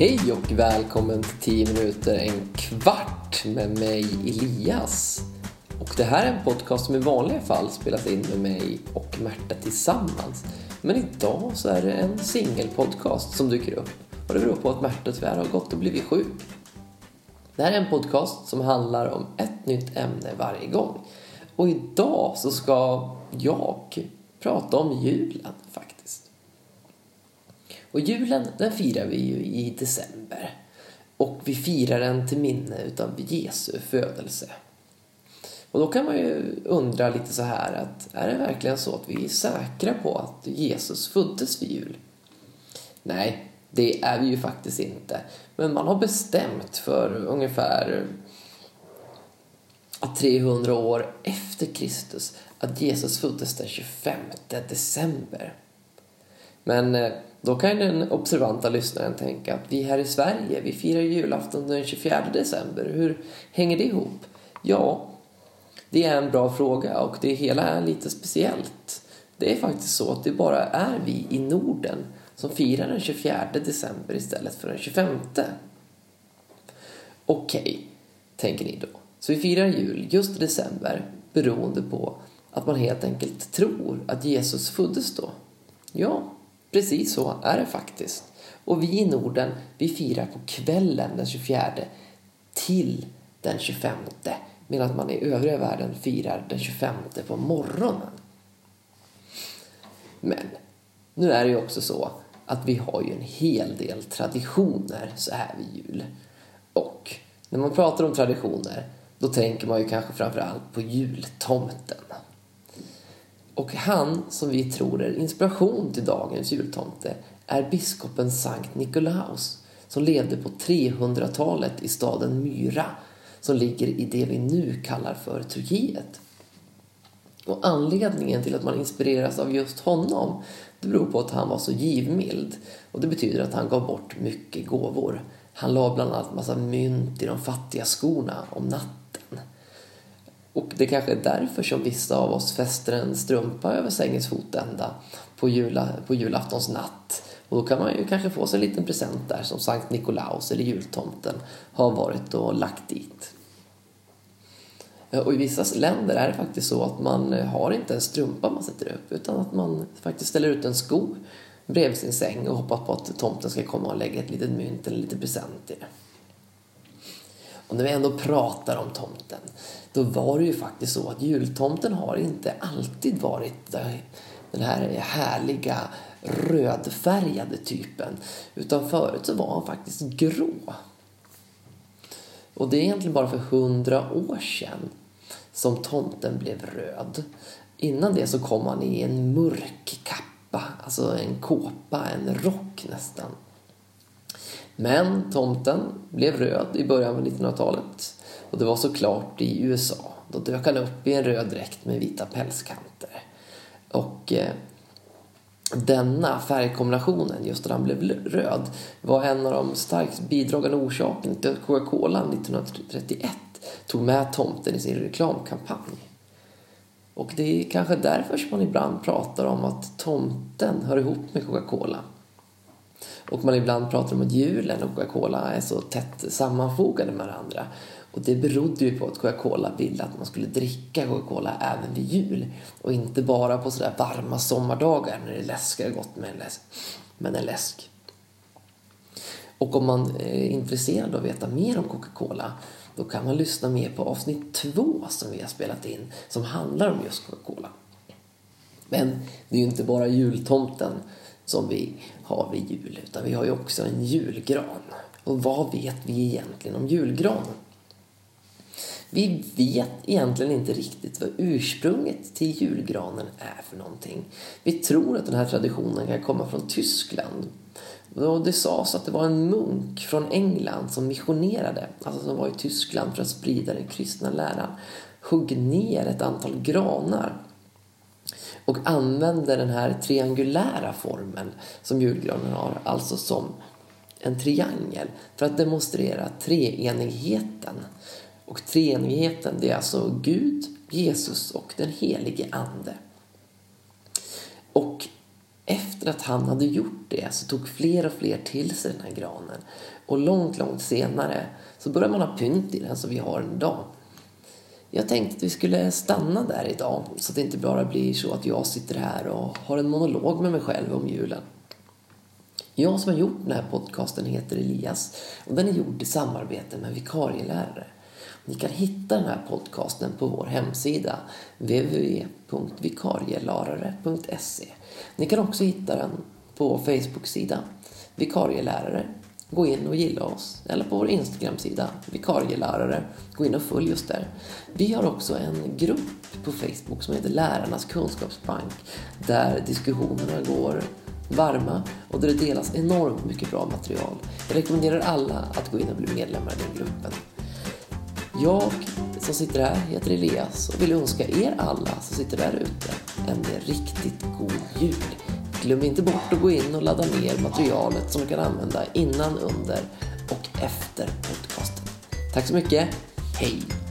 Hej och välkommen till 10 minuter en kvart med mig Elias. Och det här är en podcast som i vanliga fall spelas in med mig och Märta tillsammans. Men idag så är det en singelpodcast som dyker upp. Och det beror på att Märta tyvärr har gått och blivit sjuk. Det här är en podcast som handlar om ett nytt ämne varje gång. Och idag så ska jag prata om julen faktiskt. Och julen den firar vi ju i december. Och vi firar den till minne utav Jesu födelse. Och då kan man ju undra lite så här att är det verkligen så att vi är säkra på att Jesus föddes vid jul? Nej, det är vi ju faktiskt inte. Men man har bestämt för ungefär 300 år efter Kristus att Jesus föddes den 25 december. Men eh, då kan den observanta lyssnaren tänka att vi här i Sverige, vi firar julafton den 24 december. Hur hänger det ihop? Ja, det är en bra fråga och det hela är lite speciellt. Det är faktiskt så att det bara är vi i Norden som firar den 24 december istället för den 25. Okej, okay, tänker ni då. Så vi firar jul just i december beroende på att man helt enkelt tror att Jesus föddes då. Ja, precis så är det faktiskt. Och vi i Norden, vi firar på kvällen den 24 till den 25 medan man i övriga världen firar den 25 på morgonen. Men nu är det ju också så att vi har ju en hel del traditioner så här vid jul. Och när man pratar om traditioner då tänker man ju kanske framförallt på jultomten. Och han som vi tror är inspiration till dagens jultomte är biskopen Sankt Nikolaus som levde på 300-talet i staden Myra som ligger i det vi nu kallar för Turkiet. Och anledningen till att man inspireras av just honom det beror på att han var så givmild. Och det betyder att han gav bort mycket gåvor. Han la bland annat massa mynt i de fattiga skorna om natten och det kanske är därför som vissa av oss fäster en strumpa över sängens fotända på, jula, på julaftons natt. Och då kan man ju kanske få sig en liten present där som Sankt Nikolaus eller jultomten har varit och lagt dit. Och i vissa länder är det faktiskt så att man har inte en strumpa man sätter upp utan att man faktiskt ställer ut en sko bredvid sin säng och hoppas på att tomten ska komma och lägga ett litet mynt eller lite present i det. Och när vi ändå pratar om tomten, då var det ju faktiskt så att jultomten har inte alltid varit den här härliga rödfärgade typen. Utan förut så var han faktiskt grå. Och det är egentligen bara för hundra år sedan som tomten blev röd. Innan det så kom han i en mörk kappa, alltså en kåpa, en rock nästan. Men tomten blev röd i början av 1900-talet och det var såklart i USA. Då dök han upp i en röd dräkt med vita pälskanter. Och eh, denna färgkombinationen, just när han blev röd, var en av de starkt bidragande orsakerna till att Coca-Cola 1931 tog med tomten i sin reklamkampanj. Och det är kanske därför som man ibland pratar om att tomten hör ihop med Coca-Cola. Och man ibland pratar om att julen och Coca-Cola är så tätt sammanfogade med varandra. Och det berodde ju på att Coca-Cola ville att man skulle dricka Coca-Cola även vid jul. Och inte bara på sådär varma sommardagar när det läskar gott med en läsk. Men en läsk. Och om man är intresserad av att veta mer om Coca-Cola då kan man lyssna mer på avsnitt två som vi har spelat in som handlar om just Coca-Cola. Men det är ju inte bara jultomten som vi har vid jul, utan vi har ju också en julgran. Och vad vet vi egentligen om julgranen? Vi vet egentligen inte riktigt vad ursprunget till julgranen är för någonting. Vi tror att den här traditionen kan komma från Tyskland. Och det sades att det var en munk från England som missionerade, alltså som var i Tyskland för att sprida den kristna läran, hugg ner ett antal granar och använde den här triangulära formen som julgranen har, alltså som en triangel, för att demonstrera treenigheten. Och treenigheten, det är alltså Gud, Jesus och den helige Ande. Och Efter att han hade gjort det så tog fler och fler till sig den här granen. Och långt, långt senare så började man ha pynt i den som vi har idag. Jag tänkte att vi skulle stanna där idag så att det inte bara blir så att jag sitter här och har en monolog med mig själv om julen. Jag som har gjort den här podcasten heter Elias och den är gjord i samarbete med vikarielärare. Ni kan hitta den här podcasten på vår hemsida www.vikarielärare.se Ni kan också hitta den på vår Facebook-sida Vikarielärare. Gå in och gilla oss. Eller på vår Instagram-sida Vikarielärare. Gå in och följ oss där. Vi har också en grupp på Facebook som heter Lärarnas kunskapsbank där diskussionerna går varma och där det delas enormt mycket bra material. Jag rekommenderar alla att gå in och bli medlemmar i den gruppen. Jag som sitter här heter Elias och vill önska er alla som sitter där ute en riktigt god jul. Glöm inte bort att gå in och ladda ner materialet som du kan använda innan, under och efter podcasten. Tack så mycket. Hej!